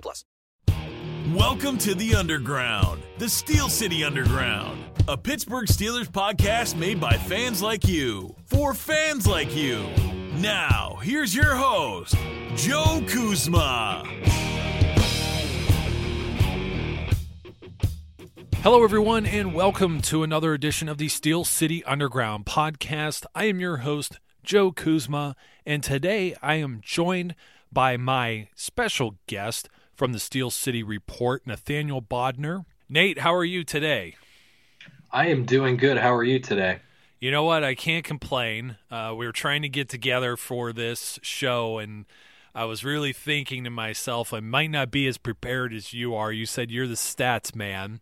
plus. Welcome to the Underground, the Steel City Underground, a Pittsburgh Steelers podcast made by fans like you, for fans like you. Now, here's your host, Joe Kuzma. Hello, everyone, and welcome to another edition of the Steel City Underground podcast. I am your host, Joe Kuzma, and today I am joined by my special guest from the Steel City Report, Nathaniel Bodner. Nate, how are you today? I am doing good. How are you today? You know what? I can't complain. Uh, we were trying to get together for this show, and I was really thinking to myself, I might not be as prepared as you are. You said you're the stats man.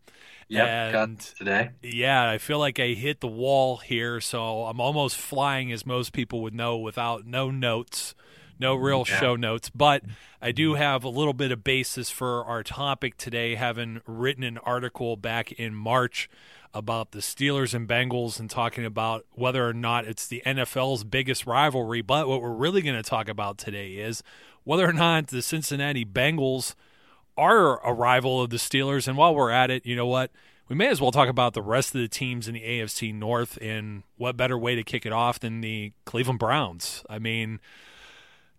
Got today. Yeah, I feel like I hit the wall here, so I'm almost flying, as most people would know, without no notes, no real yeah. show notes. But I do have a little bit of basis for our topic today, having written an article back in March about the Steelers and Bengals and talking about whether or not it's the NFL's biggest rivalry. But what we're really going to talk about today is whether or not the Cincinnati Bengals – are a rival of the Steelers. And while we're at it, you know what? We may as well talk about the rest of the teams in the AFC North. And what better way to kick it off than the Cleveland Browns? I mean,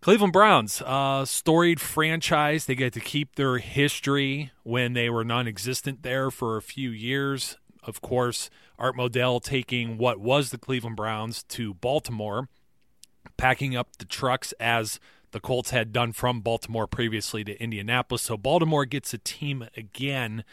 Cleveland Browns, uh, storied franchise. They get to keep their history when they were non existent there for a few years. Of course, Art Modell taking what was the Cleveland Browns to Baltimore, packing up the trucks as the Colts had done from Baltimore previously to Indianapolis. So Baltimore gets a team again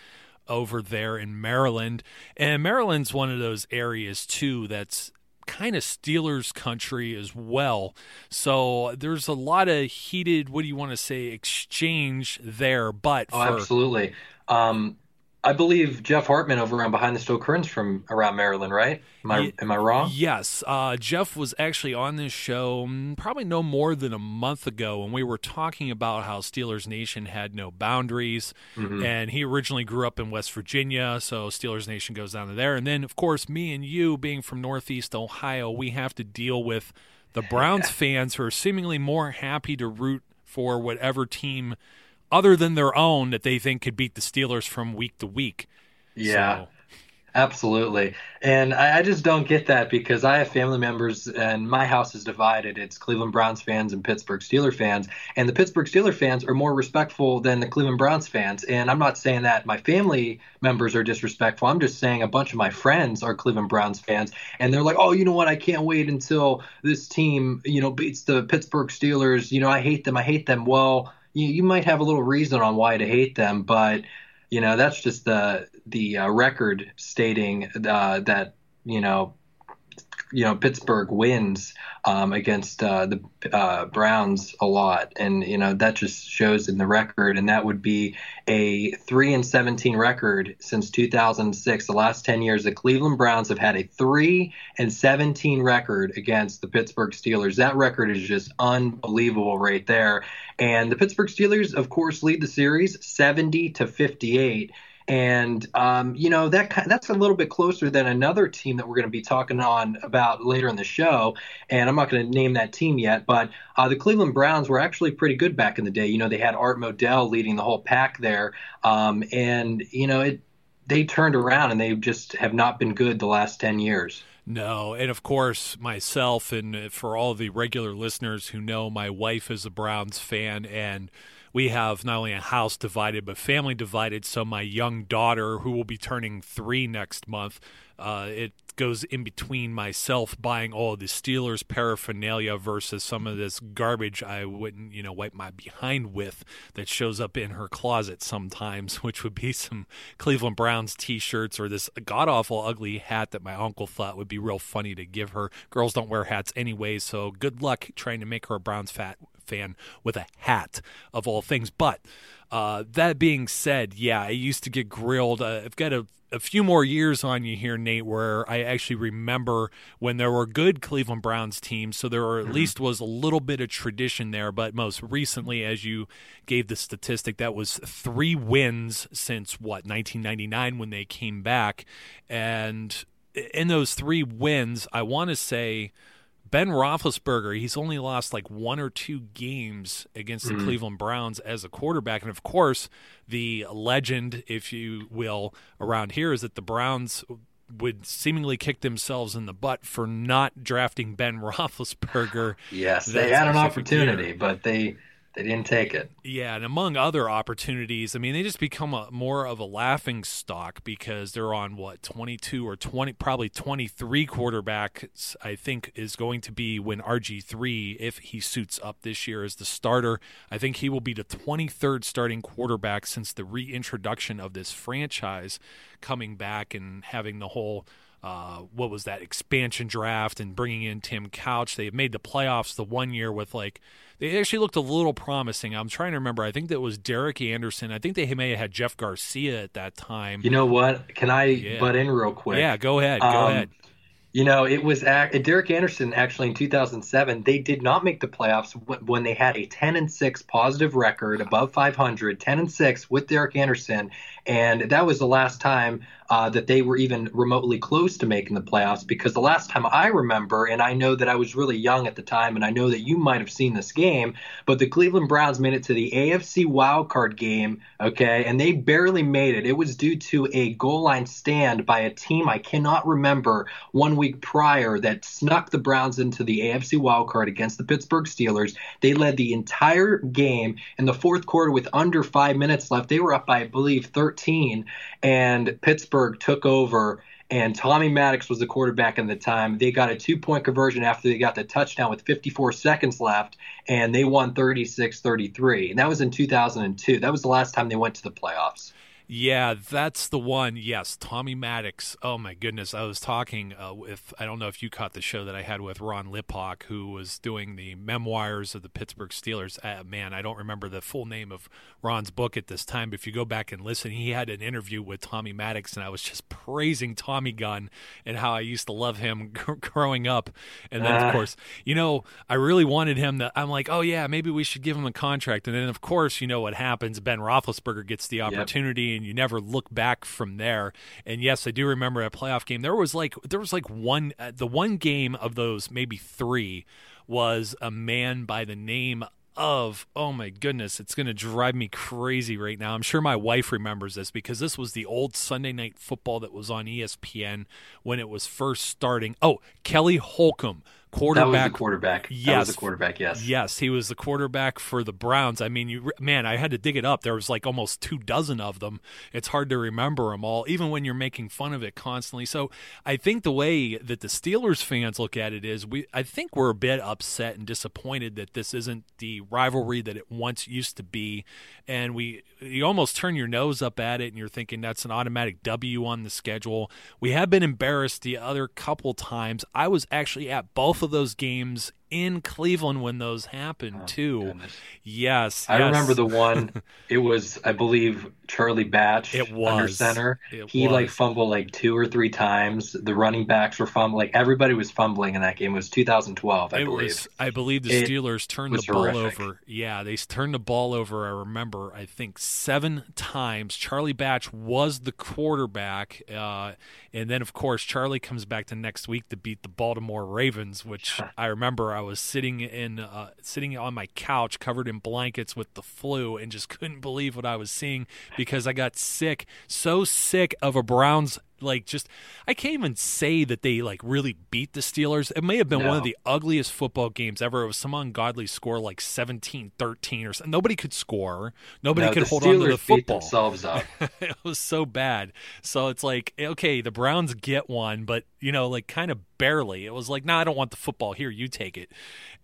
over there in Maryland. And Maryland's one of those areas, too, that's kind of Steelers country as well. So there's a lot of heated, what do you want to say, exchange there. But oh, for, absolutely. Um, I believe Jeff Hartman over around Behind the Steel Curtains from around Maryland, right? Am I am I wrong? Yes, uh, Jeff was actually on this show mm, probably no more than a month ago, when we were talking about how Steelers Nation had no boundaries, mm-hmm. and he originally grew up in West Virginia, so Steelers Nation goes down to there, and then of course me and you being from Northeast Ohio, we have to deal with the Browns fans who are seemingly more happy to root for whatever team other than their own that they think could beat the Steelers from week to week. Yeah. So. Absolutely. And I, I, just don't get that because I have family members and my house is divided. It's Cleveland Browns fans and Pittsburgh Steelers fans. And the Pittsburgh Steelers fans are more respectful than the Cleveland Browns fans. And I'm not saying that my family members are disrespectful. I'm just saying a bunch of my friends are Cleveland Browns fans. And they're like, oh, you know what? I can't wait until this team, you know, beats the Pittsburgh Steelers. You know, I hate them. I hate them. Well, you, you might have a little reason on why to hate them, but you know that's just the the uh, record stating uh, that you know you know Pittsburgh wins um, against uh, the uh, Browns a lot, and you know that just shows in the record, and that would be a three and seventeen record since 2006. The last ten years, the Cleveland Browns have had a three and seventeen record against the Pittsburgh Steelers. That record is just unbelievable right there, and the Pittsburgh Steelers, of course, lead the series 70 to 58 and um, you know that that's a little bit closer than another team that we're going to be talking on about later in the show. And I'm not going to name that team yet, but uh, the Cleveland Browns were actually pretty good back in the day. You know, they had Art Modell leading the whole pack there, um, and you know it. They turned around and they just have not been good the last ten years. No, and of course, myself and for all the regular listeners who know, my wife is a Browns fan, and we have not only a house divided but family divided. So my young daughter, who will be turning three next month, uh, it goes in between myself buying all the Steelers paraphernalia versus some of this garbage I wouldn't, you know, wipe my behind with that shows up in her closet sometimes, which would be some Cleveland Browns t-shirts or this god awful ugly hat that my uncle thought would be real funny to give her. Girls don't wear hats anyway, so good luck trying to make her a Browns fat fan with a hat of all things. But uh, that being said, yeah, I used to get grilled. Uh, I've got a, a few more years on you here, Nate, where I actually remember when there were good Cleveland Browns teams. So there were, at mm-hmm. least was a little bit of tradition there. But most recently, as you gave the statistic, that was three wins since what 1999 when they came back, and in those three wins, I want to say Ben Roethlisberger, he's only lost like one or two games against the mm-hmm. Cleveland Browns as a quarterback. And of course, the legend, if you will, around here is that the Browns would seemingly kick themselves in the butt for not drafting Ben Roethlisberger. yes, they had an opportunity, year. but they they didn't take it. Yeah, and among other opportunities, I mean, they just become a, more of a laughing stock because they're on what 22 or 20, probably 23 quarterbacks. I think is going to be when RG three, if he suits up this year as the starter. I think he will be the 23rd starting quarterback since the reintroduction of this franchise, coming back and having the whole uh, what was that expansion draft and bringing in Tim Couch. They made the playoffs the one year with like they actually looked a little promising. I'm trying to remember. I think that was Derek Anderson. I think they may have had Jeff Garcia at that time. You know what? Can I yeah. butt in real quick? Yeah, go ahead. Go um, ahead. You know, it was Derek Anderson actually in 2007. They did not make the playoffs when they had a 10 and 6 positive record above 500, 10 and 6 with Derek Anderson, and that was the last time uh, that they were even remotely close to making the playoffs because the last time I remember, and I know that I was really young at the time, and I know that you might have seen this game, but the Cleveland Browns made it to the AFC wildcard game, okay, and they barely made it. It was due to a goal line stand by a team I cannot remember one week prior that snuck the Browns into the AFC wildcard against the Pittsburgh Steelers. They led the entire game in the fourth quarter with under five minutes left. They were up by, I believe, 13, and Pittsburgh Pittsburgh took over and Tommy Maddox was the quarterback at the time. They got a two point conversion after they got the touchdown with 54 seconds left, and they won 36 33. And that was in 2002. That was the last time they went to the playoffs. Yeah, that's the one. Yes, Tommy Maddox. Oh my goodness, I was talking uh, with. I don't know if you caught the show that I had with Ron Liphock, who was doing the memoirs of the Pittsburgh Steelers. Uh, man, I don't remember the full name of Ron's book at this time. But if you go back and listen, he had an interview with Tommy Maddox, and I was just praising Tommy Gunn and how I used to love him growing up. And then, uh. of course, you know, I really wanted him to. I'm like, oh yeah, maybe we should give him a contract. And then, of course, you know what happens? Ben Roethlisberger gets the opportunity. Yep and you never look back from there. And yes, I do remember a playoff game. There was like there was like one uh, the one game of those maybe three was a man by the name of oh my goodness it's going to drive me crazy right now i'm sure my wife remembers this because this was the old sunday night football that was on espn when it was first starting oh kelly holcomb quarterback. That was the quarterback. Yes, the quarterback. Yes, yes, he was the quarterback for the Browns. I mean, you man, I had to dig it up. There was like almost two dozen of them. It's hard to remember them all, even when you're making fun of it constantly. So I think the way that the Steelers fans look at it is, we I think we're a bit upset and disappointed that this isn't the rivalry that it once used to be, and we you almost turn your nose up at it, and you're thinking that's an automatic W on the schedule. We have been embarrassed the other couple times. I was actually at both of those games in Cleveland when those happened Oh, too. goodness. Yes, I yes. remember the one. It was, I believe, Charlie Batch It under center. It he like fumbled like two or three times. The running backs were fumbling. Like everybody was fumbling in that game. It was 2012, I it believe. was. I believe the It Steelers turned the ball horrific. over. Yeah, they turned the ball over. I remember. I think seven times. Charlie Batch was the quarterback, uh, and then of course Charlie comes back to next week to beat the Baltimore Ravens, which I remember. I was sitting in, uh, sitting on my couch covered in blankets with the flu, and just couldn't believe what I was seeing because I got sick, so sick of a Browns like just I can't even say that they like really beat the Steelers. It may have been one of the ugliest football games ever. It was some ungodly score like 17-13 or something. Nobody could score. Nobody No, could hold Steelers on to the football. themselves up. it was so bad. So it's like, okay, the Browns get one, but you know, like kind of barely. It was like, no, nah, I don't want the football. Here, you take it.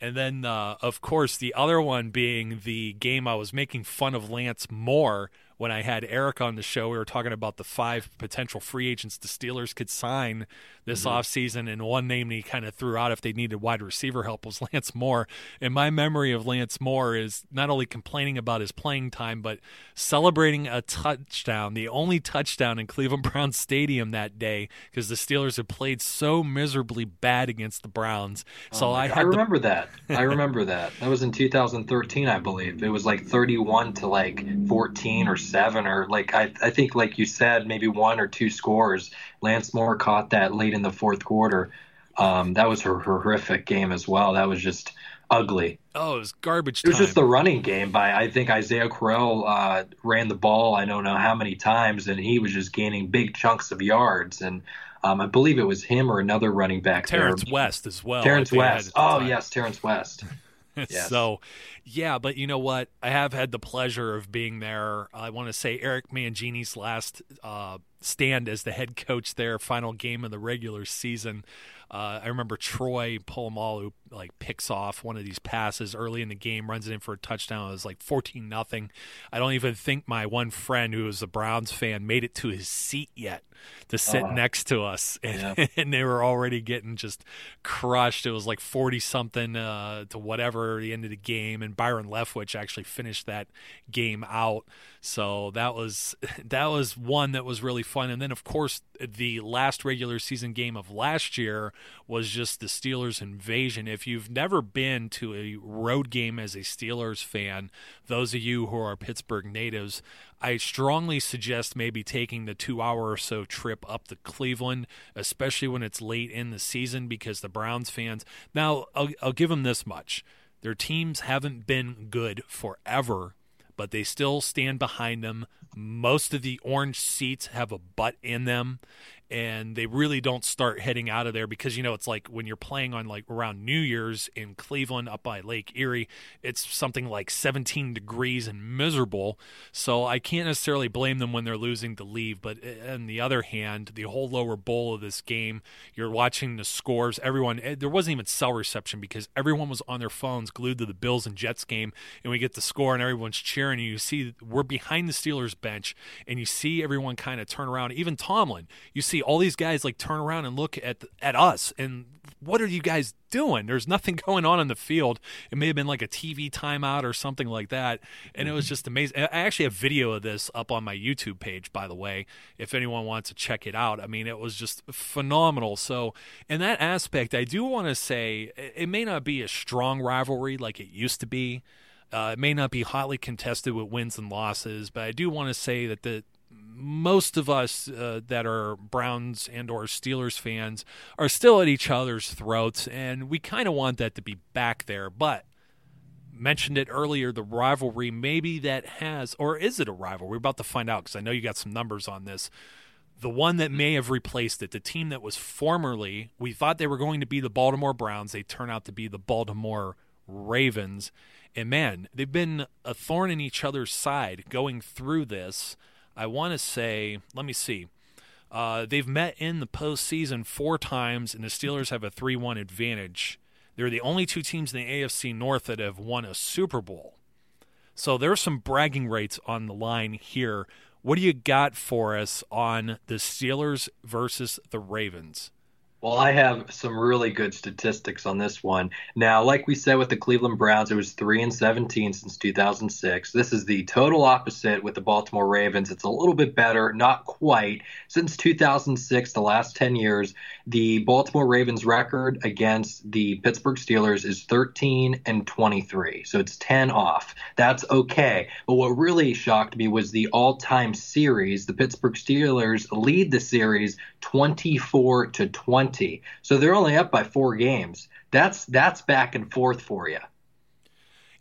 And then, uh, of course, the other one being the game I was making fun of Lance Moore when I had Eric on the show. We were talking about the five potential free agents the Steelers could sign this Mm-hmm. offseason, and one name he kind of threw out if they needed wide receiver help was Lance Moore. And my memory of Lance Moore is not only complaining about his playing time, but celebrating a touchdown, the only touchdown in Cleveland Browns Stadium that day, because the Steelers had played so miserably bad against the Browns. So Oh I had I remember that. I remember that. That was in 2013, I believe. It was like 31 to like 14 or 7 or like I I think like you said maybe one or two scores. Lance Moore caught that late in the fourth quarter. Um, that was a horrific game as well. That was just ugly. Oh, it was garbage It was just the running game by I think Isaiah Crowell uh, ran the ball I don't know how many times and he was just gaining big chunks of yards and um, I believe it was him or another running back Terrence there. West as well. Terrence like they had West. Oh time. yes, Terrence West. So, yeah, but you know what? I have had the pleasure of being there. I want to say Eric Mangini's last uh, stand as the head coach there, final game of the regular season. Uh, I remember Troy Polamalu like picks off one of these passes early in the game, runs it in for a touchdown. It was like fourteen nothing. I don't even think my one friend who was a Browns fan made it to his seat yet to sit Oh. next to us, and, Yeah. and they were already getting just crushed. It was like forty something uh, to whatever the end of the game, and Byron Leftwich actually finished that game out. So that was that was one that was really fun. And then of course the last regular season game of last year was just the Steelers invasion. If you've never been to a road game as a Steelers fan, those of you who are Pittsburgh natives, I strongly suggest maybe taking the two hour or so trip up to Cleveland, especially when it's late in the season, because the Browns fans. Now, I'll, I'll give them this much their teams haven't been good forever, but they still stand behind them. Most of the orange seats have a butt in them. And they really don't start heading out of there because you know it's like when you're playing on like around New Year's in Cleveland up by Lake Erie, it's something like 17 degrees and miserable. So I can't necessarily blame them when they're losing to leave. But uh, on the other hand, the whole lower bowl of this game, you're watching the scores. Everyone, eh, there wasn't even cell reception because everyone was on their phones glued to the Bills and Jets game. And we get the score and everyone's cheering. And you see we're behind the Steelers bench and you see everyone kind of turn around. Even Tomlin, you see all these guys like turn around and look at at us and what are you guys doing? There's nothing going on in the field. It may have been like a TV timeout or something like that, and it was just amazing. I actually have video of this up on my YouTube page, by the way, if anyone wants to check it out. I mean, it was just phenomenal. So, in that aspect, I do want to say it it may not be a strong rivalry like it used to be. Uh, it may not be hotly contested with wins and losses, but I do want to say that the most of us uh, that are Browns and or Steelers fans are still at each other's throats, and we kind of want that to be back there. But mentioned it earlier, the rivalry maybe that has, or is it a rivalry? We're about to find out because I know you got some numbers on this. the one that may have replaced it, the team that was formerly, we thought they were going to be the Baltimore Browns. They turn out to be the Baltimore Ravens. And man, they've been a thorn in each other's side going through this. I want to say, let me see. Uh, they've met in the postseason four times, and the Steelers have a 3 1 advantage. They're the only two teams in the AFC North that have won a Super Bowl. So there's some bragging rights on the line here what do you got for us on the Steelers versus the Ravens? Well, I have some really good statistics on this one. Now, like we said with the Cleveland Browns, it was 3 and 17 since 2006. This is the total opposite with the Baltimore Ravens. It's a little bit better, not quite. Since 2006, the last 10 years, the Baltimore Ravens record against the Pittsburgh Steelers is 13 and 23. So it's 10 off. That's okay. But what really shocked me was the all-time series. The Pittsburgh Steelers lead the series 24 to 20. So they're only up by 4 games. That's that's back and forth for you.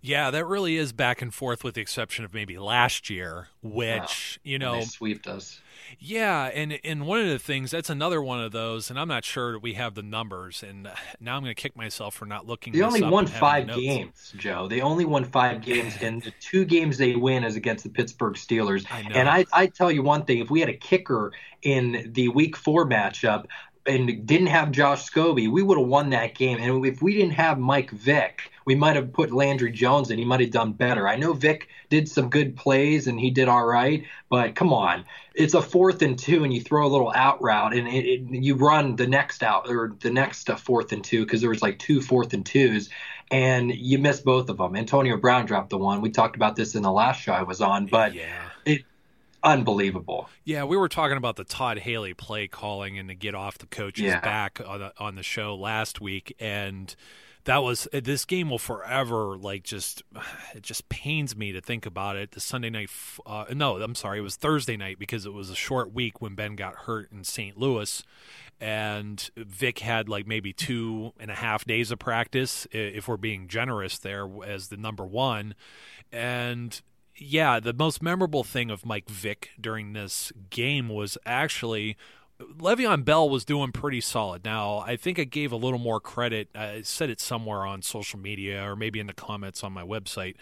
Yeah, that really is back and forth with the exception of maybe last year, which, ah, you know, they swept us. Yeah, and and one of the things that's another one of those, and I'm not sure that we have the numbers, and now I'm going to kick myself for not looking. They only won five games, Joe. They only won five games, and the two games they win is against the Pittsburgh Steelers. I and I, I tell you one thing: if we had a kicker in the Week Four matchup and didn't have Josh Scobee, we would have won that game. And if we didn't have Mike Vick we might have put Landry Jones in. He might have done better. I know Vick did some good plays and he did all right, but come on, it's a fourth and two, and you throw a little out route, and it, it, you run the next out or the next uh, fourth and two because there was like two fourth and twos, and you missed both of them. Antonio Brown dropped the one. We talked about this in the last show I was on, but yeah. Unbelievable. Yeah, we were talking about the Todd Haley play calling and to get off the coach's Yeah. back on the, on the show last week, and that was this game will forever like just it just pains me to think about it. The Sunday night, uh, no, I'm sorry, it was Thursday night because it was a short week when Ben got hurt in St. Louis, and Vick had like maybe two and a half days of practice, if we're being generous there as the number one, and yeah, the most memorable thing of Mike Vick during this game was actually Le'Veon Bell was doing pretty solid. Now, I think I gave a little more credit. I said it somewhere on social media or maybe in the comments on my website,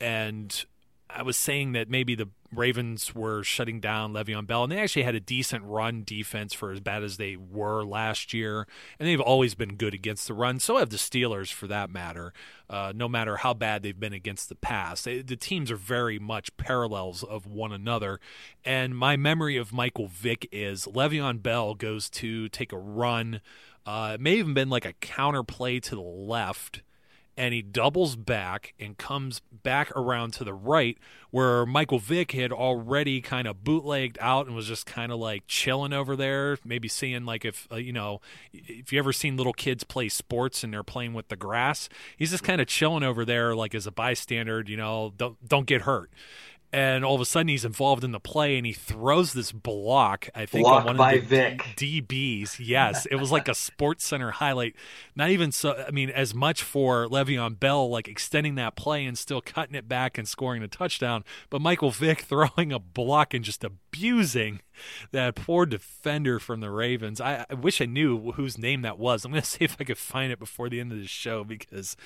and I was saying that maybe the Ravens were shutting down Le'Veon Bell, and they actually had a decent run defense for as bad as they were last year, and they've always been good against the run. So have the Steelers, for that matter. Uh, no matter how bad they've been against the pass, they, the teams are very much parallels of one another. And my memory of Michael Vick is Le'Veon Bell goes to take a run. Uh, it may even been like a counter play to the left and he doubles back and comes back around to the right where Michael Vick had already kind of bootlegged out and was just kind of like chilling over there, maybe seeing like if uh, you know if you ever seen little kids play sports and they're playing with the grass, he's just kind of chilling over there like as a bystander, you know, don't don't get hurt. And all of a sudden, he's involved in the play, and he throws this block. I think Block on one by of the Vick. DBs. Yes, it was like a Sports Center highlight. Not even so. I mean, as much for Le'Veon Bell, like extending that play and still cutting it back and scoring a touchdown, but Michael Vick throwing a block and just abusing that poor defender from the Ravens. I, I wish I knew whose name that was. I'm going to see if I could find it before the end of the show because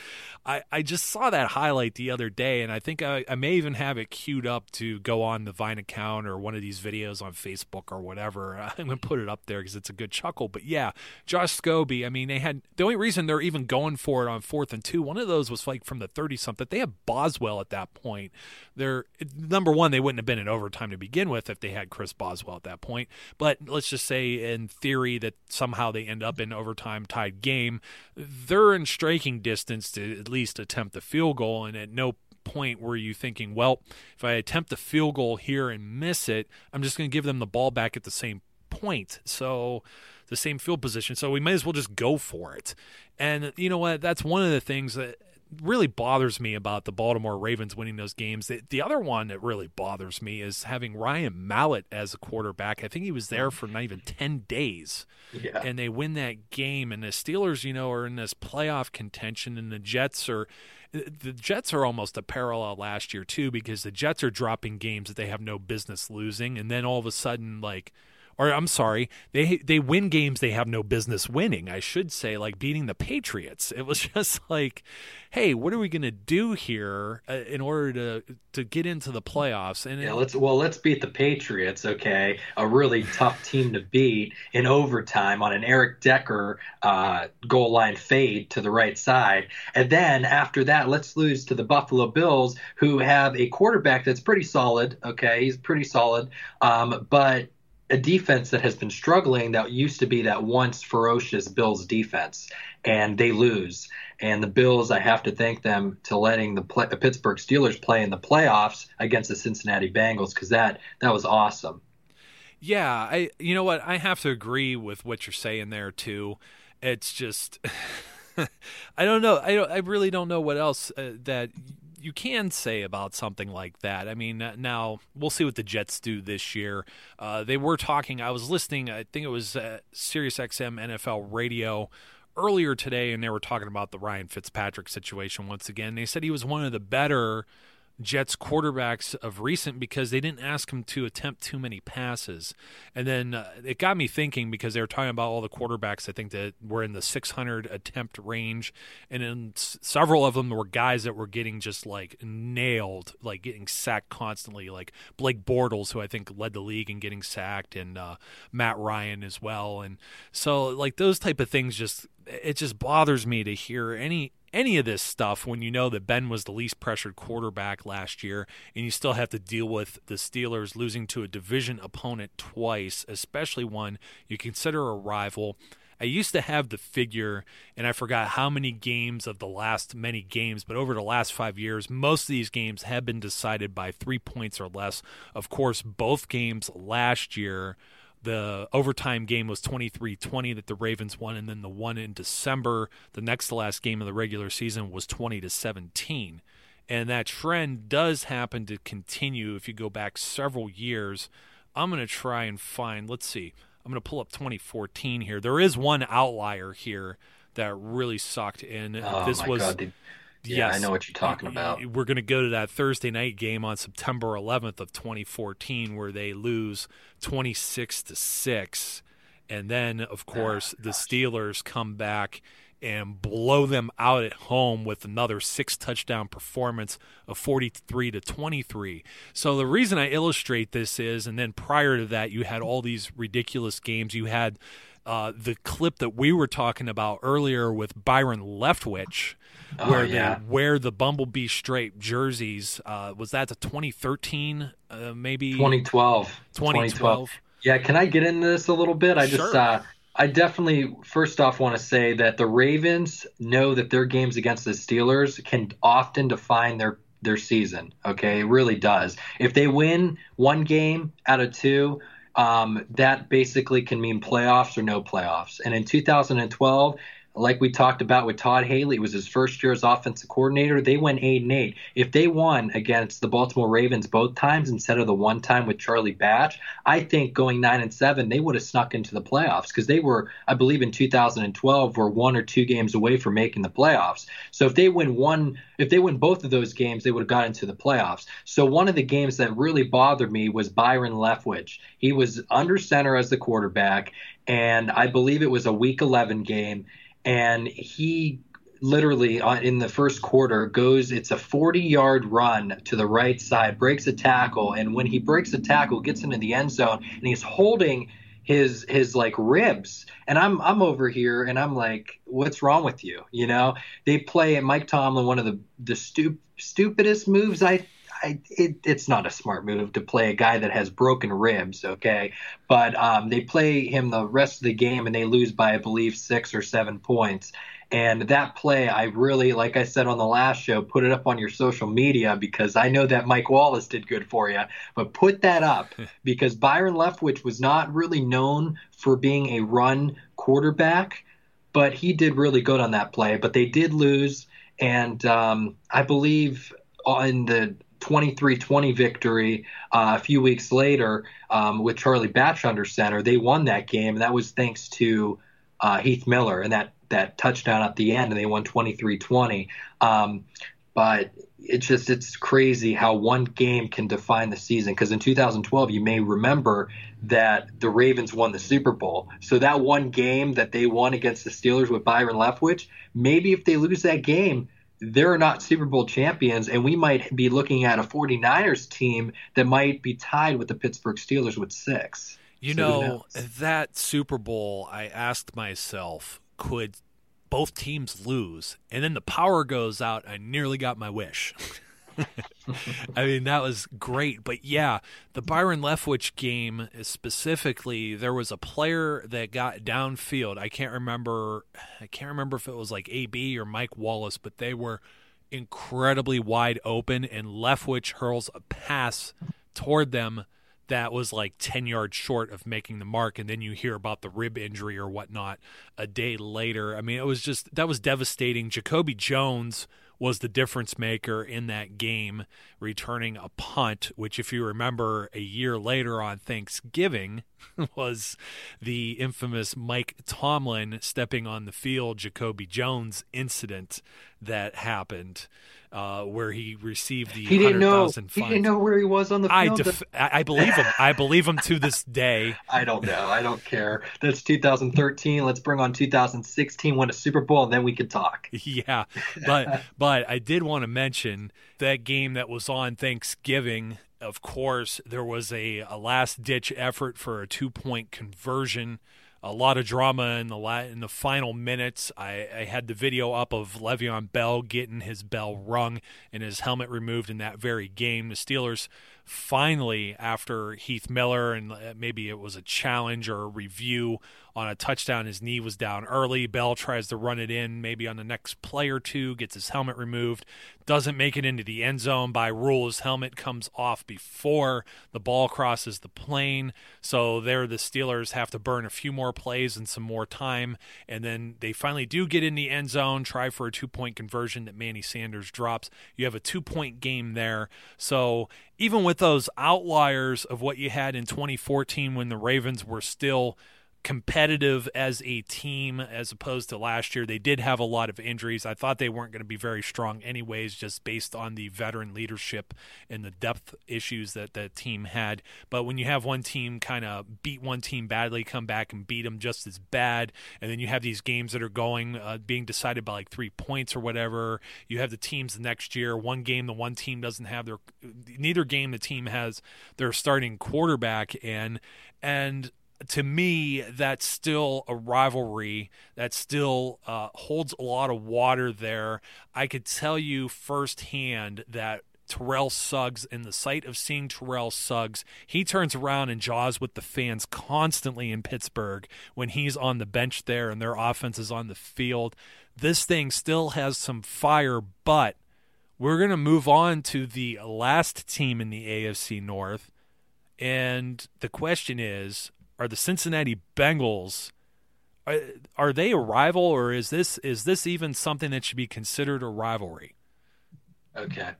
I, I just saw that highlight the other day, and I think I, I may even have it queued up to go on the Vine account or one of these videos on Facebook or whatever. I'm going to put it up there because it's a good chuckle. But yeah, Josh Scobee. I mean, they had the only reason they're even going for it on fourth and two. One of those was like from the 30 something. They had Boswell at that point. They're number one. They wouldn't have been in overtime to begin with if they had Chris Boswell at that point. But let's just say, in theory, that somehow they end up in overtime tied game. They're in striking distance to at least attempt the field goal, and at no point were you thinking, well, if I attempt the field goal here and miss it, I'm just going to give them the ball back at the same point. So the same field position. So we might as well just go for it. And you know what? That's one of the things that really bothers me about the Baltimore Ravens winning those games. The, the other one that really bothers me is having Ryan Mallett as a quarterback. I think he was there for not even 10 days. Yeah. And they win that game. And the Steelers, you know, are in this playoff contention, and the Jets are. The Jets are almost a parallel last year too because the Jets are dropping games that they have no business losing, and then all of a sudden, like or I'm sorry, they they win games they have no business winning. I should say, like beating the Patriots. It was just like, hey, what are we going to do here uh, in order to to get into the playoffs? And yeah, let's well let's beat the Patriots. Okay, a really tough team to beat in overtime on an Eric Decker uh, goal line fade to the right side, and then after that, let's lose to the Buffalo Bills, who have a quarterback that's pretty solid. Okay, he's pretty solid, um, but a defense that has been struggling that used to be that once ferocious Bills defense, and they lose. And the Bills, I have to thank them to letting the, play, the Pittsburgh Steelers play in the playoffs against the Cincinnati Bengals because that that was awesome. Yeah, I you know what I have to agree with what you're saying there too. It's just I don't know. I don't, I really don't know what else uh, that you can say about something like that. I mean, now we'll see what the Jets do this year. Uh, they were talking. I was listening. I think it was uh, Sirius XM NFL Radio earlier today, and they were talking about the Ryan Fitzpatrick situation once again. They said he was one of the better Jets quarterbacks of recent because they didn't ask him to attempt too many passes. And then uh, it got me thinking because they were talking about all the quarterbacks I think that were in the 600 attempt range and then several of them were guys that were getting just like nailed, like getting sacked constantly like Blake Bortles who I think led the league in getting sacked and uh, Matt Ryan as well. And so like those type of things just it just bothers me to hear any any of this stuff when you know that Ben was the least pressured quarterback last year and you still have to deal with the Steelers losing to a division opponent twice, especially one you consider a rival. I used to have the figure, and I forgot how many games of the last many games, but over the last five years, most of these games have been decided by three points or less. Of course, both games last year the overtime game was 23-20 that the Ravens won and then the one in December, the next to last game of the regular season was 20 to 17. And that trend does happen to continue if you go back several years. I'm going to try and find, let's see. I'm going to pull up 2014 here. There is one outlier here that really sucked in. Oh, this was God, yeah, yes. I know what you're talking about. We're going to go to that Thursday night game on September 11th of 2014 where they lose 26 to 6 and then of ah, course oh, the Steelers come back and blow them out at home with another six touchdown performance of 43 to 23. So the reason I illustrate this is and then prior to that you had all these ridiculous games you had uh, the clip that we were talking about earlier with Byron Leftwich, oh, where yeah. they wear the Bumblebee stripe jerseys. Uh, was that the 2013, uh, maybe 2012. 2012. 2012. Yeah, can I get into this a little bit? I sure. just uh, I definitely first off want to say that the Ravens know that their games against the Steelers can often define their their season. Okay, it really does. If they win one game out of two, um, that basically can mean playoffs or no playoffs. And in 2012, like we talked about with Todd Haley, it was his first year as offensive coordinator. They went eight and eight. If they won against the Baltimore Ravens both times instead of the one time with Charlie Batch, I think going nine and seven, they would have snuck into the playoffs because they were, I believe, in 2012 were one or two games away from making the playoffs. So if they win one, if they win both of those games, they would have got into the playoffs. So one of the games that really bothered me was Byron Leftwich. He was under center as the quarterback, and I believe it was a Week 11 game and he literally uh, in the first quarter goes it's a 40 yard run to the right side breaks a tackle. And when he breaks a tackle gets into the end zone and he's holding his his like ribs. And i'm i'm over here and i'm like what's wrong with you? You know? They play mike tomlin one of the the stup- stupidest moves i I, it, it's not a smart move to play a guy that has broken ribs, okay? But um, they play him the rest of the game and they lose by, I believe, six or seven points. And that play, I really, like I said on the last show, put it up on your social media because I know that Mike Wallace did good for you. But put that up because Byron Leftwich was not really known for being a run quarterback, but he did really good on that play. But they did lose. And um, I believe in the 23-20 victory uh, a few weeks later um, with Charlie Batch under center. They won that game, and that was thanks to uh, Heath Miller and that that touchdown at the end, and they won 23-20. Um, but it's just it's crazy how one game can define the season because in 2012 you may remember that the Ravens won the Super Bowl. So that one game that they won against the Steelers with Byron Leftwich, maybe if they lose that game, they're not Super Bowl champions and we might be looking at a 49ers team that might be tied with the Pittsburgh Steelers with 6. You So know, that Super Bowl, I asked myself, could both teams lose? And then the power goes out. I nearly got my wish. I mean, that was great. But yeah, the Byron Leftwich game specifically, there was a player that got downfield. I can't remember. I can't remember if it was like AB or Mike Wallace, but they were incredibly wide open, and Leftwich hurls a pass toward them that was like 10 yards short of making the mark and then you hear about the rib injury or whatnot a day later i mean it was just that was devastating jacoby jones was the difference maker in that game returning a punt which if you remember a year later on thanksgiving was the infamous mike tomlin stepping on the field jacoby jones incident that happened uh, where he received the He didn't know. 100,000 He didn't know where he was on the I, field. def- I I believe him. I believe him to this day. I don't know. I don't care. That's 2013. Let's bring on 2016. Win a Super Bowl, and then we can talk. Yeah, but but I did want to mention that game that was on Thanksgiving. Of course, there was a, a last ditch effort for a two point conversion. A lot of drama in the la- in the final minutes. I, I had the video up of Le'Veon Bell getting his bell rung and his helmet removed in that very game. The Steelers finally, after Heath Miller and uh, maybe it was a challenge or a review on a touchdown, his knee was down early. Bell tries to run it in, maybe on the next play or two, gets his helmet removed, doesn't make it into the end zone. By rule, his helmet comes off before the ball crosses the plane. So there, the Steelers have to burn a few more plays and some more time. And then they finally do get in the end zone, try for a two point conversion that Manny Sanders drops. You have a two point game there. So even with those outliers of what you had in 2014 when the Ravens were still competitive as a team as opposed to last year. They did have a lot of injuries. I thought they weren't going to be very strong anyways just based on the veteran leadership and the depth issues that the team had. But when you have one team kind of beat one team badly, come back and beat them just as bad, and then you have these games that are going uh, being decided by like 3 points or whatever. You have the teams the next year, one game the one team doesn't have their neither game the team has their starting quarterback in and to me, that's still a rivalry that still uh, holds a lot of water there. I could tell you firsthand that Terrell Suggs, in the sight of seeing Terrell Suggs, he turns around and jaws with the fans constantly in Pittsburgh when he's on the bench there and their offense is on the field. This thing still has some fire, but we're going to move on to the last team in the AFC North. And the question is are the Cincinnati Bengals are, are they a rival or is this is this even something that should be considered a rivalry? Okay.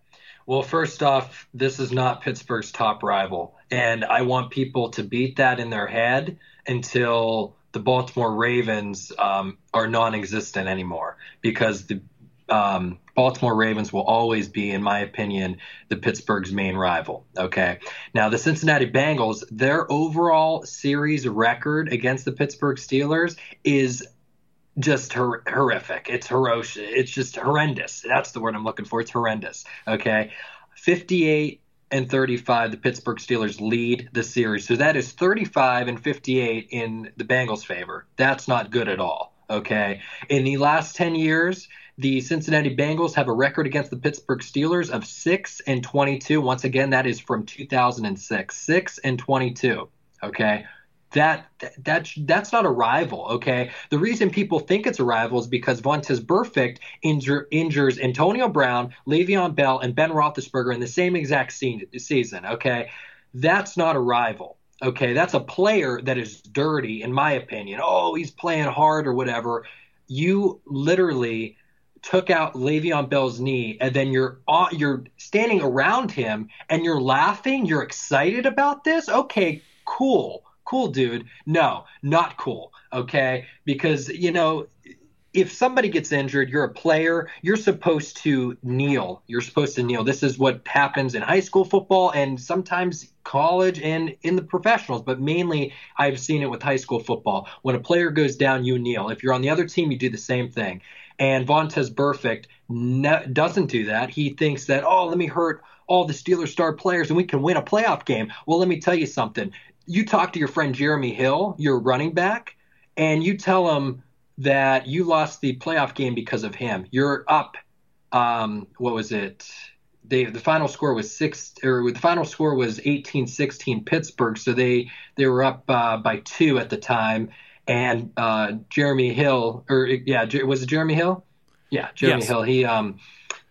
Well, first off, this is not Pittsburgh's top rival. And I want people to beat that in their head until the Baltimore Ravens um, are non existent anymore. Because the um, Baltimore Ravens will always be, in my opinion, the Pittsburgh's main rival. Okay. Now, the Cincinnati Bengals, their overall series record against the Pittsburgh Steelers is just hor- horrific. It's horrendous. It's just horrendous. That's the word I'm looking for. It's horrendous. Okay. 58 and 35, the Pittsburgh Steelers lead the series. So that is 35 and 58 in the Bengals' favor. That's not good at all. Okay. In the last 10 years, the Cincinnati Bengals have a record against the Pittsburgh Steelers of 6 and 22. Once again, that is from 2006. 6 and 22. Okay that that's that's not a rival, okay? The reason people think it's a rival is because Vontaze Burfict injure, injures Antonio Brown, Le'Veon Bell, and Ben Roethlisberger in the same exact scene, season, okay? That's not a rival, okay? That's a player that is dirty, in my opinion. Oh, he's playing hard or whatever. You literally took out Le'Veon Bell's knee, and then you're you're standing around him and you're laughing. You're excited about this. Okay, cool cool dude no not cool okay because you know if somebody gets injured, you're a player, you're supposed to kneel. You're supposed to kneel. This is what happens in high school football and sometimes college and in the professionals, but mainly I've seen it with high school football. When a player goes down, you kneel. If you're on the other team, you do the same thing. And Vontaze Burfict ne- doesn't do that. He thinks that, oh, let me hurt all the Steelers star players and we can win a playoff game. Well, let me tell you something. You talk to your friend Jeremy Hill, your running back, and you tell him that you lost the playoff game because of him. You're up. Um, what was it? They, the final score was six, or the final score was 18-16 Pittsburgh. So they they were up uh, by two at the time, and uh, Jeremy Hill, or yeah, was it Jeremy Hill? Yeah, Jeremy yes. Hill. He um,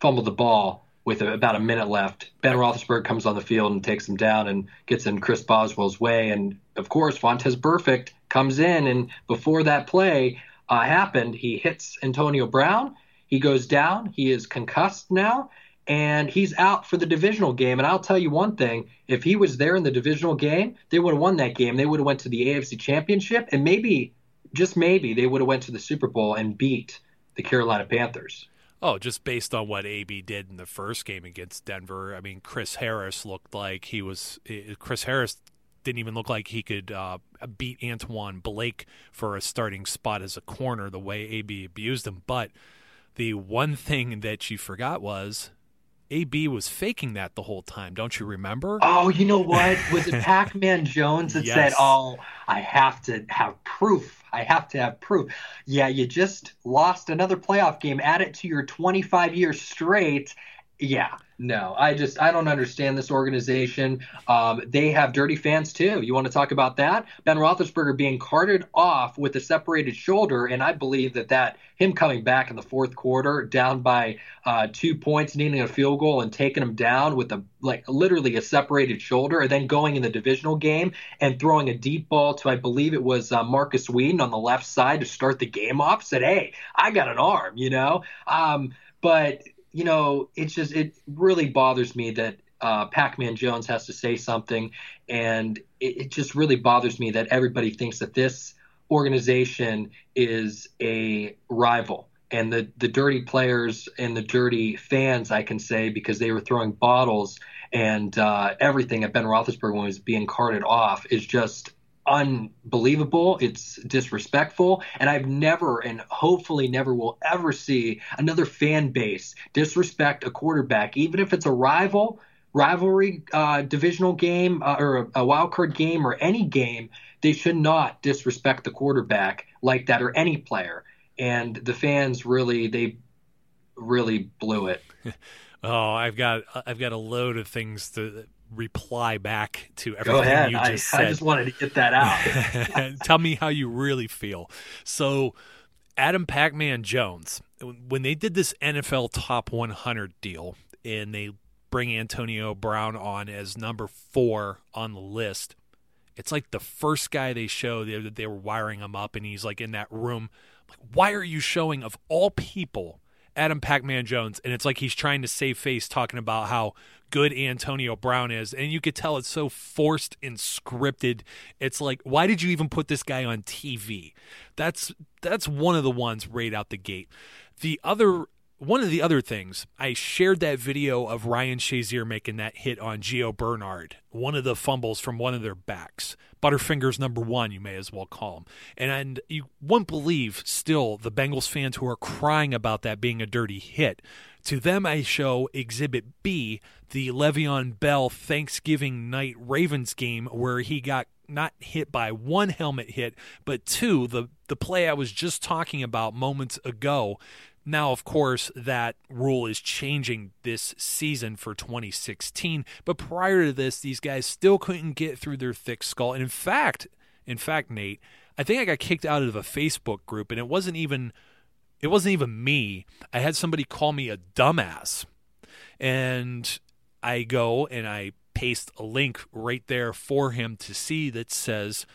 fumbled the ball with a, about a minute left. Ben Roethlisberger comes on the field and takes him down and gets in Chris Boswell's way. And of course, Vontaze Burfict comes in, and before that play, uh, happened, he hits Antonio Brown. He goes down. He is concussed now, and he's out for the divisional game. And I'll tell you one thing: if he was there in the divisional game, they would have won that game. They would have went to the AFC Championship, and maybe, just maybe, they would have went to the Super Bowl and beat the Carolina Panthers. Oh, just based on what AB did in the first game against Denver. I mean, Chris Harris looked like he was. Chris Harris didn't even look like he could uh, beat Antwon Blake for a starting spot as a corner the way AB abused him. But the one thing that you forgot was AB was faking that the whole time. Don't you remember? Oh, you know what? Was it Pac Man Jones that yes. said, Oh, I have to have proof? I have to have proof. Yeah, you just lost another playoff game. Add it to your 25 years straight. Yeah, no, I just I don't understand this organization. Um, they have dirty fans too. You want to talk about that? Ben Roethlisberger being carted off with a separated shoulder, and I believe that that him coming back in the fourth quarter, down by uh, two points, needing a field goal, and taking him down with a like literally a separated shoulder, and then going in the divisional game and throwing a deep ball to I believe it was uh, Markus Wheaton on the left side to start the game off. Said, "Hey, I got an arm," you know. Um, but you know, it's just it really bothers me that uh, Pac-Man Jones has to say something, and it, it, just really bothers me that everybody thinks that this organization is a rival. And the, the dirty players and the dirty fans, I can say, because they were throwing bottles and uh, everything at Ben Roethlisberger when he was being carted off, is just unbelievable. It's disrespectful. And I've never, and hopefully never will ever see another fan base disrespect a quarterback, even if it's a rival, rivalry uh, divisional game uh, or a, a wild card game or any game. They should not disrespect the quarterback like that or any player. And the fans really, they really blew it. oh, I've got I've got a load of things to reply back to everything you just I, said. I just wanted to get that out. Tell me how you really feel. So, Adam Pac-Man Jones, when they did this NFL Top 100 deal, and they bring Antonio Brown on as number four on the list, it's like the first guy they show they, they were wiring him up, and he's like in that room. Like, why are you showing of all people? Adam Pac-Man Jones, and it's like he's trying to save face, talking about how good Antonio Brown is, and you could tell it's so forced and scripted. It's like, why did you even put this guy on TV? That's that's one of the ones right out the gate. The other one of the other things, I shared that video of Ryan Shazier making that hit on Gio Bernard, one of the fumbles from one of their backs. Butterfingers number one, you may as well call him. And, and you won't believe still the Bengals fans who are crying about that being a dirty hit. To them, I show Exhibit B, the Le'Veon Bell Thanksgiving night Ravens game, where he got not hit by one helmet hit, but two, the, the play I was just talking about moments ago now, of course, that rule is changing this season for 2016. But prior to this, these guys still couldn't get through their thick skull. And in fact, in fact, Nate, I think I got kicked out of a Facebook group, and it wasn't even it wasn't even me. I had somebody call me a dumbass, and I go and I paste a link right there for him to see that says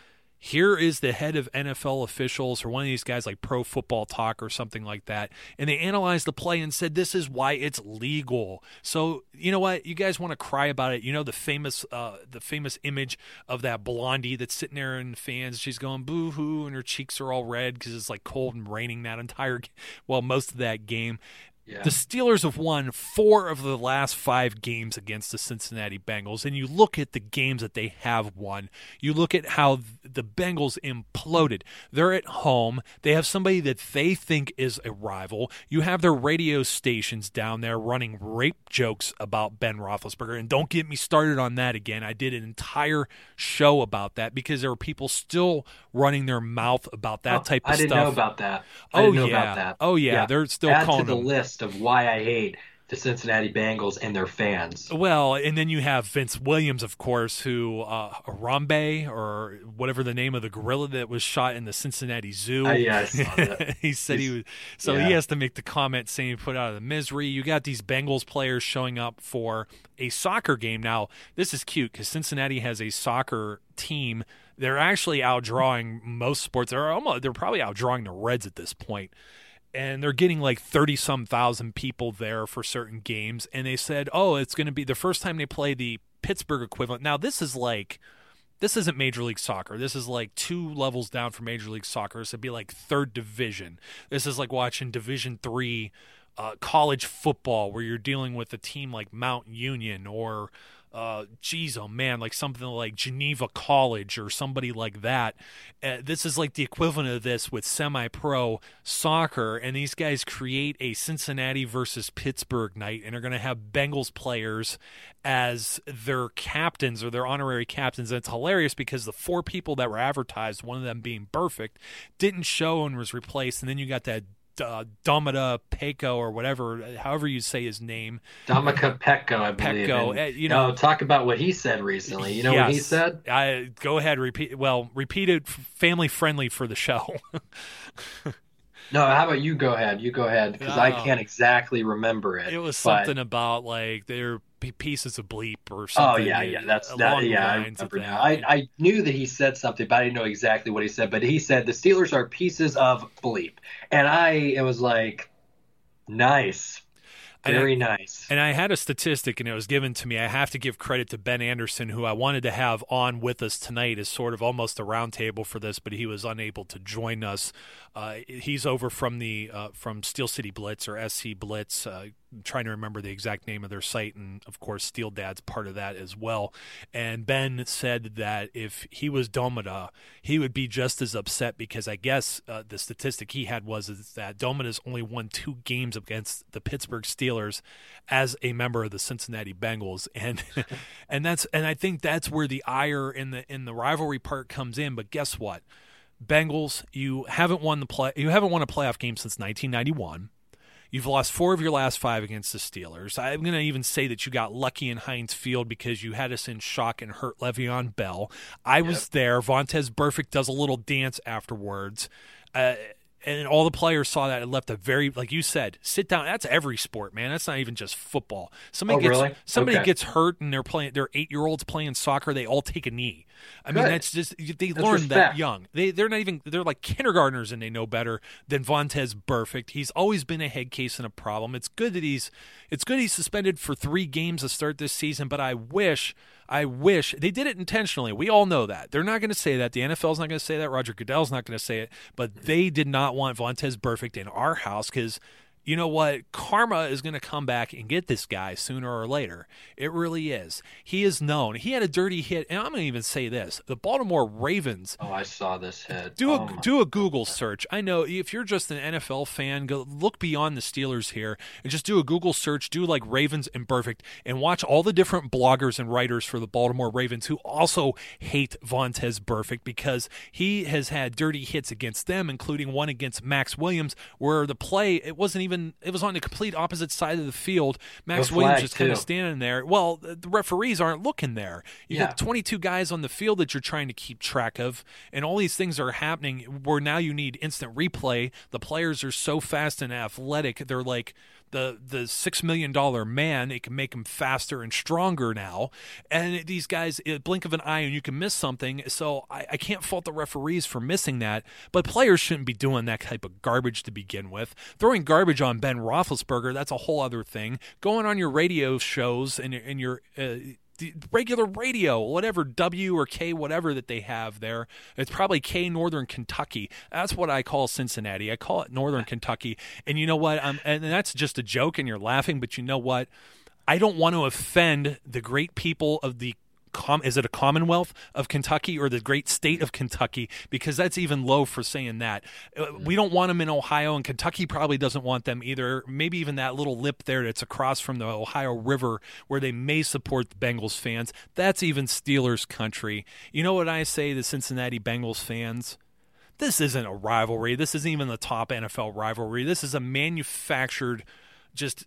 here is the head of NFL officials or one of these guys like Pro Football Talk or something like that, and they analyzed the play and said this is why it's legal. So you know what, you guys want to cry about it? You know the famous uh, the famous image of that blondie that's sitting there in the fans. She's going boo hoo, and her cheeks are all red because it's like cold and raining that entire well most of that game. Yeah. The Steelers have won four of the last five games against the Cincinnati Bengals. And you look at the games that they have won, you look at how the Bengals imploded. They're at home, they have somebody that they think is a rival. You have their radio stations down there running rape jokes about Ben Roethlisberger. And don't get me started on that again. I did an entire show about that because there are people still running their mouth about that Oh, type of stuff. I didn't stuff. know about that. I oh yeah. about that. Oh yeah. They're still Add calling to the them. list of why I hate the Cincinnati Bengals and their fans. Well, and then you have Vince Williams, of course, who uh, Harambe or whatever the name of the gorilla that was shot in the Cincinnati Zoo. Uh, yeah, I saw that. he said he was. So yeah. he has to make the comment saying he put out of the misery. You got these Bengals players showing up for a soccer game. Now this is cute because Cincinnati has a soccer team. They're actually outdrawing most sports. They're almost. They're probably outdrawing the Reds at this point and they're getting like 30 some thousand people there for certain games and they said oh it's going to be the first time they play the pittsburgh equivalent. Now this is like this isn't major league soccer. This is like two levels down from major league soccer this would be like third division. This is like watching division three uh, college football where you're dealing with a team like mount union or uh, geez, oh man, like something like Geneva College or somebody like that. Uh, this is like the equivalent of this with semi pro soccer, and these guys create a Cincinnati versus Pittsburgh night, and are going to have Bengals players as their captains or their honorary captains. And it's hilarious because the four people that were advertised, one of them being Burfict, didn't show and was replaced, and then you got that. Uh, Domata Peko or whatever, however you say his name, Damaka Pecco, I believe. And, eh, you know- no, talk about what he said recently. You know what he said? I go ahead, repeat. Well, repeat it, family friendly for the show. No, how about you go ahead? You go ahead because I Oh. can't exactly remember it. it was but- something about like they're pieces of bleep or oh, something. Oh yeah, yeah, that's that. Yeah, I remember now. that. I, I knew that he said something, but I didn't know exactly what he said. But he said the Steelers are pieces of bleep, and I it was like, nice, And I- very nice. And I had a statistic, and it was given to me. I have to give credit to Ben Anderson, who I wanted to have on with us tonight as sort of almost a roundtable for this, but he was unable to join us. Uh, he's over from the uh, from Steel City Blitz or SC Blitz. Uh, trying to remember the exact name of their site, and of course, Steel Dad's part of that as well. And Ben said that if he was Domata, he would be just as upset because I guess uh, the statistic he had was that Domata's only won two games against the Pittsburgh Steelers as a member of the Cincinnati Bengals, and and that's and I think that's where the ire in the in the rivalry part comes in. But guess what? Bengals, you haven't won the play. You haven't won a playoff game since 1991. You've lost four of your last five against the Steelers. I'm going to even say that you got lucky in Heinz Field because you had us in shock and hurt Le'Veon Bell. I was there. Vontaze Burfict does a little dance afterwards. Uh, and all the players saw that and left a very, like you said, sit down. That's every sport, man. That's not even just football. Somebody Oh, gets really? somebody Okay. gets hurt and they're playing. They're eight year olds playing soccer. They all take a knee. I mean, that's just they That's learn that young. They they're not even they're like kindergartners and they know better than Vontaze Burfict. He's always been a head case and a problem. It's good that he's it's good he's suspended for three games to start this season, but I wish I wish they did it intentionally. We all know that. They're not going to say that. The NFL's not going to say that. Roger Goodell's not going to say it. But they did not want Vontaze Burfict in our house because you know what? Karma is going to come back and get this guy sooner or later. It really is. He is known. He had a dirty hit, and I'm going to even say this: the Baltimore Ravens. Oh, I saw this hit. Do a Oh, my- do a Google search. I know if you're just an NFL fan, go look beyond the Steelers here and just do a Google search. Do like Ravens and Burfict, and watch all the different bloggers and writers for the Baltimore Ravens who also hate Vontaze Burfict because he has had dirty hits against them, including one against Maxx Williams, where the play it wasn't even it was on the complete opposite side of the field. Maxx No Williams just kind of standing there. Well, the the referees aren't looking there. You Yeah. got 22 guys on the field that you're trying to keep track of, and all these things are happening where now you need instant replay. The players are so fast and athletic; they're like the the six million dollar man. It can make him faster and stronger now. And these guys, blink of an eye, and you can miss something. So I, I can't fault the referees for missing that. But players shouldn't be doing that type of garbage to begin with. Throwing garbage on Ben Roethlisberger, that's a whole other thing. Going on your radio shows and, and your uh, regular radio, whatever W or K, whatever that they have there. It's probably K Northern Kentucky. That's what I call Cincinnati. I call it Northern Kentucky. And you know what? Um, and that's just a joke, and you're laughing. But you know what? I don't want to offend the great people of the com- is it a Commonwealth of Kentucky or the great state of Kentucky? Because that's even low for saying that. Uh, we don't want them in Ohio, and Kentucky probably doesn't want them either. Maybe even that little lip there that's across from the Ohio River where they may support the Bengals fans. That's even Steelers country. You know what I say to Cincinnati Bengals fans? This isn't a rivalry. This isn't even the top NFL rivalry. This is a manufactured, just,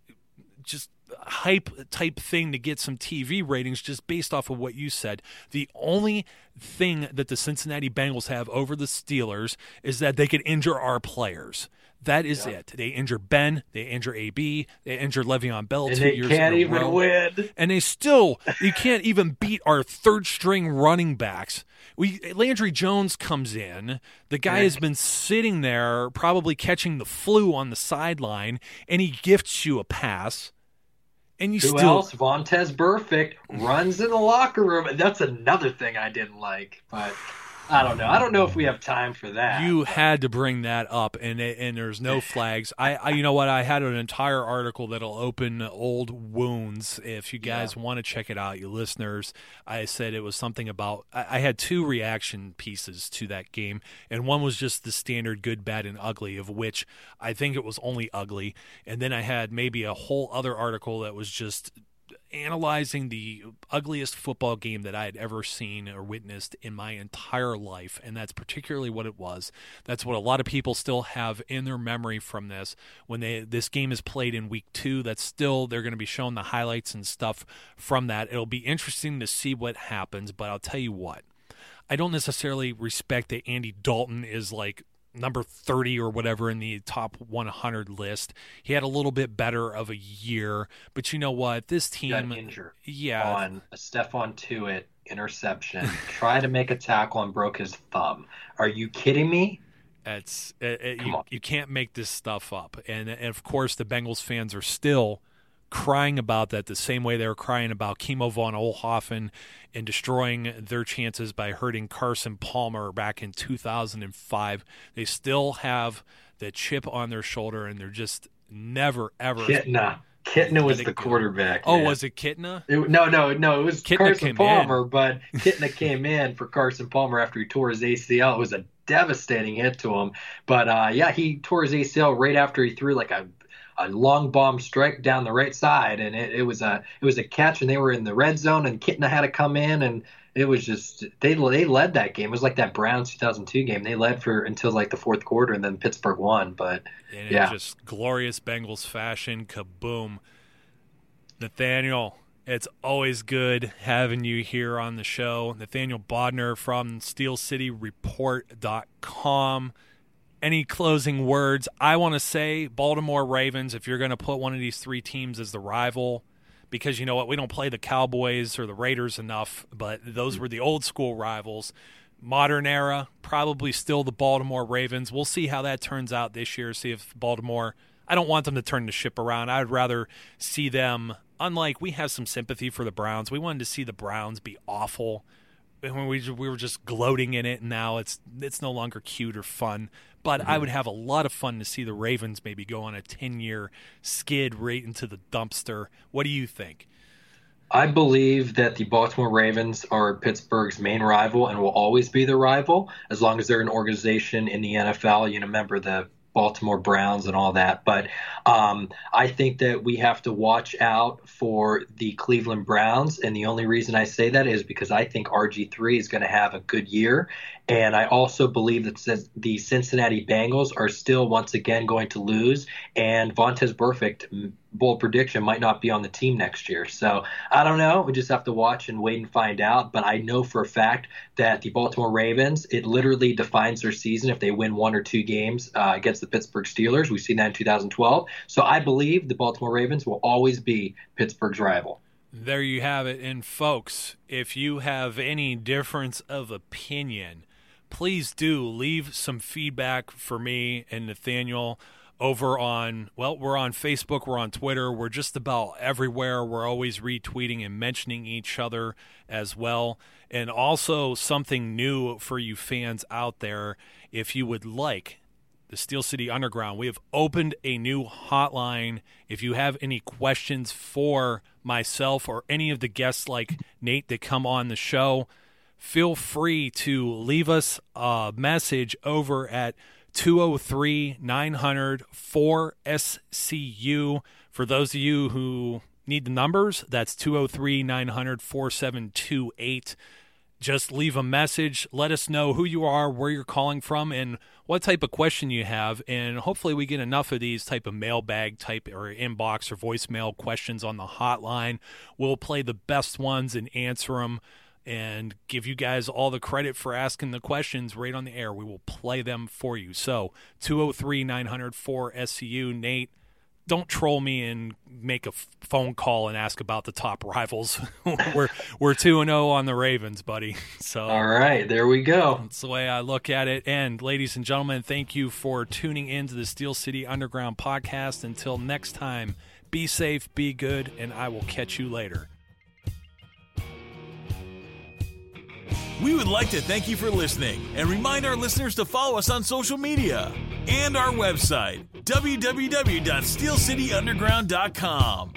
just hype type thing to get some TV ratings just based off of what you said. The only thing that the Cincinnati Bengals have over the Steelers is that they could injure our players. That is yeah. it. They injure Ben, they injure AB, they injure Le'Veon Bell and two they years can't even row. win. And they still you can't even beat our third string running backs. We Landry Jones comes in. The guy has been sitting there probably catching the flu on the sideline and he gifts you a pass and you Who still else? Vontaze Burfict runs in the locker room. That's another thing I didn't like, but I don't know. I don't know if we have time for that. You had to bring that up, and and there's no flags. I, I you know what? I had an entire article that'll open old wounds. If you guys yeah. want to check it out, you listeners, I said it was something about. I, I had two reaction pieces to that game, and one was just the standard good, bad, and ugly, of which I think it was only ugly, and then I had maybe a whole other article that was just analyzing the ugliest football game that I had ever seen or witnessed in my entire life, and that's particularly what it was. That's what a lot of people still have in their memory from this. When they this game is played in week two, that's still they're going to be showing the highlights and stuff from that. It'll be interesting to see what happens, but I'll tell you what. I don't necessarily respect that Andy Dalton is like number 30 or whatever in the top 100 list. He had a little bit better of a year, but you know what? This team injured yeah, on a Stephon Tuitt interception, tried to make a tackle and broke his thumb. Are you kidding me? It's uh, uh, it, it, you, you can't make this stuff up, and, and of course the Bengals fans are still crying about that the same way they were crying about Kimo von Oelhoffen and destroying their chances by hurting Carson Palmer back in 2005. They still have the chip on their shoulder, and they're just never ever. Kitna. Kitna was the quarterback. Oh, man. was it Kitna? It, no, no, no. It was Kitna Carson Palmer, in. but Kitna came in for Carson Palmer after he tore his ACL. It was a devastating hit to him. But uh, yeah, he tore his ACL right after he threw like a a long bomb strike down the right side, and it, it was a it was a catch, and they were in the red zone, and Kitna had to come in, and it was just they they led that game. It was like that Browns 2002 game. They led for until like the fourth quarter, and then Pittsburgh won. But and yeah, just glorious Bengals fashion. Kaboom, Nathaniel. It's always good having you here on the show. Nathaniel Bodner from SteelCityReport.com any closing words? I want to say Baltimore Ravens, if you're going to put one of these three teams as the rival, because you know what? We don't play the Cowboys or the Raiders enough, but those were the old school rivals. Modern era, probably still the Baltimore Ravens. We'll see how that turns out this year, see if Baltimore. I don't want them to turn the ship around. I would rather see them, unlike we have some sympathy for the Browns, we wanted to see the Browns be awful when we we were just gloating in it, and now it's it's no longer cute or fun. But mm-hmm. I would have a lot of fun to see the Ravens maybe go on a ten year skid right into the dumpster. What do you think? I believe that the Baltimore Ravens are Pittsburgh's main rival and will always be the rival as long as they're an organization in the NFL. You know, remember the Baltimore Browns and all that. But um, I think that we have to watch out for the Cleveland Browns. And the only reason I say that is because I think RG3 is going to have a good year. And I also believe that the Cincinnati Bengals are still once again going to lose. And Vontaze Burfict bold prediction, might not be on the team next year. So I don't know. We just have to watch and wait and find out. But I know for a fact that the Baltimore Ravens, it literally defines their season if they win one or two games uh, against the Pittsburgh Steelers. We've seen that in 2012. So I believe the Baltimore Ravens will always be Pittsburgh's rival. There you have it. And folks, if you have any difference of opinion, please do leave some feedback for me and Nathaniel over on well we're on facebook we're on twitter we're just about everywhere. We're always retweeting and mentioning each other as well. And also something new for you fans out there if you would like the steel city underground we have opened a new hotline. If you have any questions for myself or any of the guests like nate that come on the show feel free to leave us a message over at 203 900 4SCU. For those of you who need the numbers, that's 203 900 4728. Just leave a message. Let us know who you are, where you're calling from, and what type of question you have. And hopefully, we get enough of these type of mailbag type or inbox or voicemail questions on the hotline. We'll play the best ones and answer them and give you guys all the credit for asking the questions right on the air. We will play them for you. So 203 904 SCU. Nate, don't troll me and make a phone call and ask about the top rivals. we're we're 2 and 0 on the Ravens, buddy. So All right, there we go. That's the way I look at it. And ladies and gentlemen, thank you for tuning in to the Steel City Underground podcast. Until next time, be safe, be good, and I will catch you later. We would like to thank you for listening and remind our listeners to follow us on social media and our website, www.steelcityunderground.com.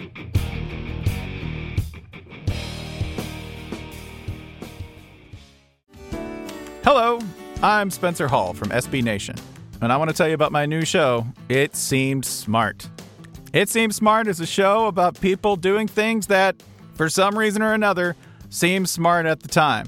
Hello, I'm Spencer Hall from SB Nation, and I want to tell you about my new show, It Seemed Smart. It Seems Smart is a show about people doing things that, for some reason or another, seem smart at the time.